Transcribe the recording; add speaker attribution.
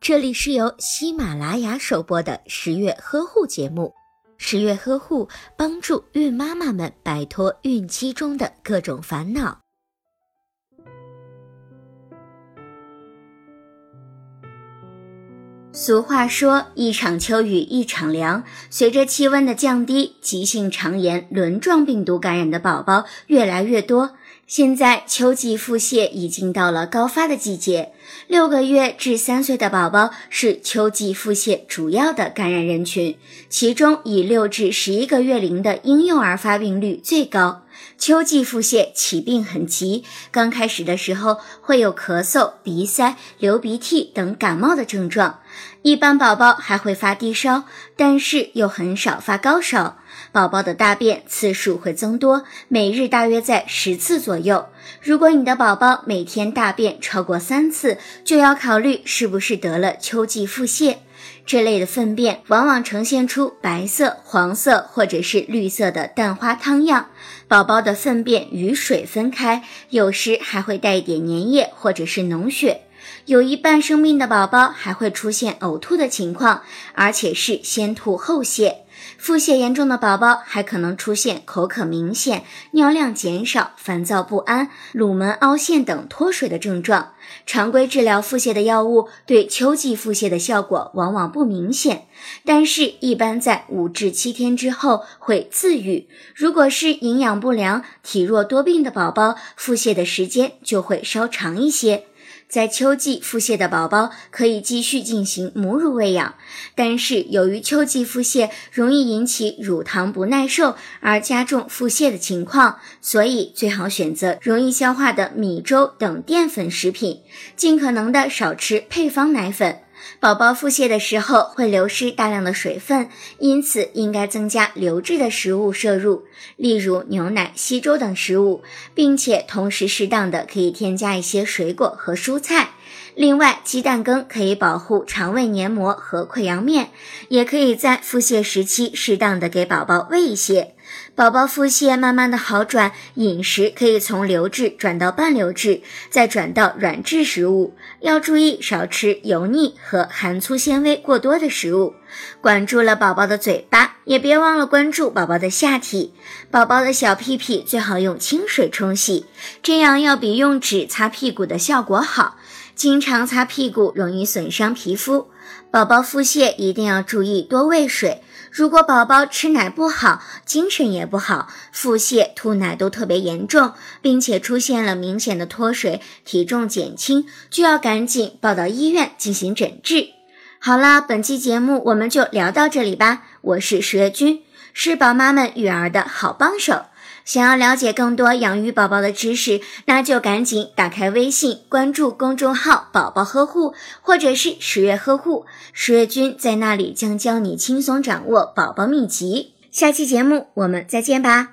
Speaker 1: 这里是由喜马拉雅首播的十月呵护节目。十月呵护帮助孕妈妈们摆脱孕期中的各种烦恼。
Speaker 2: 俗话说：“一场秋雨一场凉。”随着气温的降低，急性肠炎、轮状病毒感染的宝宝越来越多。现在秋季腹泻已经到了高发的季节，六个月至三岁的宝宝是秋季腹泻主要的感染人群，其中以六至十一个月龄的婴幼儿发病率最高。秋季腹泻起病很急，刚开始的时候会有咳嗽、鼻塞、流鼻涕等感冒的症状，一般宝宝还会发低烧，但是又很少发高烧。宝宝的大便次数会增多，每日大约在十次左右。如果你的宝宝每天大便超过三次，就要考虑是不是得了秋季腹泻。这类的粪便往往呈现出白色、黄色或者是绿色的蛋花汤样。宝宝的粪便与水分开，有时还会带一点粘液或者是脓血。有一半生命的宝宝还会出现呕吐的情况，而且是先吐后泻。腹泻严重的宝宝还可能出现口渴明显、尿量减少、烦躁不安、乳门凹陷等脱水的症状。常规治疗腹泻的药物对秋季腹泻的效果往往不明显，但是一般在五至七天之后会自愈。如果是营养不良、体弱多病的宝宝，腹泻的时间就会稍长一些。在秋季腹泻的宝宝可以继续进行母乳喂养，但是由于秋季腹泻容易引起乳糖不耐受而加重腹泻的情况，所以最好选择容易消化的米粥等淀粉食品，尽可能的少吃配方奶粉。宝宝腹泻的时候会流失大量的水分，因此应该增加流质的食物摄入，例如牛奶、稀粥等食物，并且同时适当的可以添加一些水果和蔬菜。另外，鸡蛋羹可以保护肠胃黏膜和溃疡面，也可以在腹泻时期适当的给宝宝喂一些。宝宝腹泻慢慢的好转，饮食可以从流质转到半流质，再转到软质食物。要注意少吃油腻和含粗纤维过多的食物。管住了宝宝的嘴巴，也别忘了关注宝宝的下体。宝宝的小屁屁最好用清水冲洗，这样要比用纸擦屁股的效果好。经常擦屁股容易损伤皮肤。宝宝腹泻一定要注意多喂水。如果宝宝吃奶不好，精神也不好，腹泻、吐奶都特别严重，并且出现了明显的脱水、体重减轻，就要赶紧抱到医院进行诊治。好啦，本期节目我们就聊到这里吧。我是十月君，是宝妈们育儿的好帮手。想要了解更多养育宝宝的知识，那就赶紧打开微信，关注公众号“宝宝呵护”或者是“十月呵护”，十月君在那里将教你轻松掌握宝宝秘籍。下期节目我们再见吧。